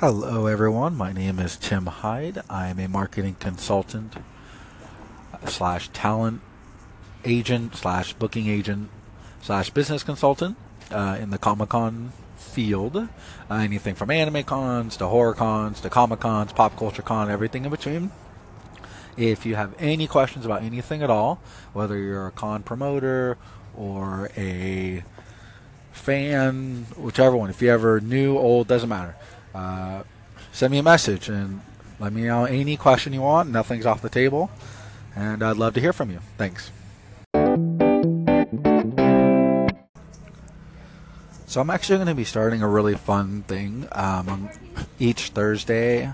Hello, everyone. My name is Tim Hyde. I'm a marketing consultant slash talent agent slash booking agent slash business consultant uh, in the Comic Con field. Uh, anything from anime cons to horror cons to comic cons, pop culture con, everything in between. If you have any questions about anything at all, whether you're a con promoter or a fan, whichever one, if you ever new, old, doesn't matter uh, send me a message and let me know any question you want. Nothing's off the table. And I'd love to hear from you. Thanks. So I'm actually going to be starting a really fun thing. Um, each Thursday,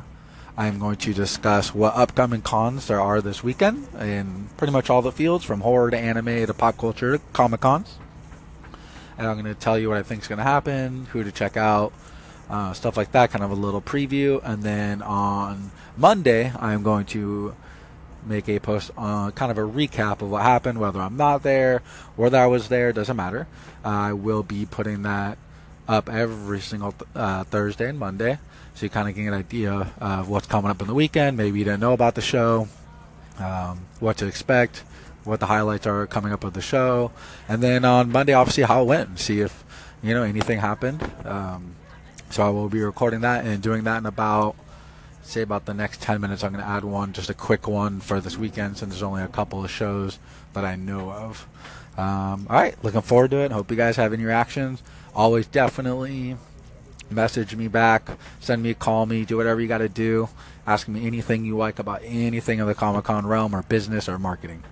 I'm going to discuss what upcoming cons there are this weekend in pretty much all the fields, from horror to anime to pop culture to comic cons. And I'm going to tell you what I think is going to happen, who to check out, uh, stuff like that, kind of a little preview. And then on Monday, I'm going to make a post on kind of a recap of what happened, whether I'm not there, whether I was there, doesn't matter. Uh, I will be putting that up every single th- uh, Thursday and Monday, so you kind of get an idea of what's coming up in the weekend. Maybe you didn't know about the show, um, what to expect, what the highlights are coming up of the show, and then on Monday, obviously how it went, see if you know anything happened. Um, so I will be recording that and doing that in about, say, about the next 10 minutes. I'm going to add one, just a quick one for this weekend since there's only a couple of shows that I know of. Um, all right, looking forward to it. Hope you guys have any reactions. Always definitely message me back, send me, a call me, do whatever you got to do. Ask me anything you like about anything in the Comic Con realm or business or marketing.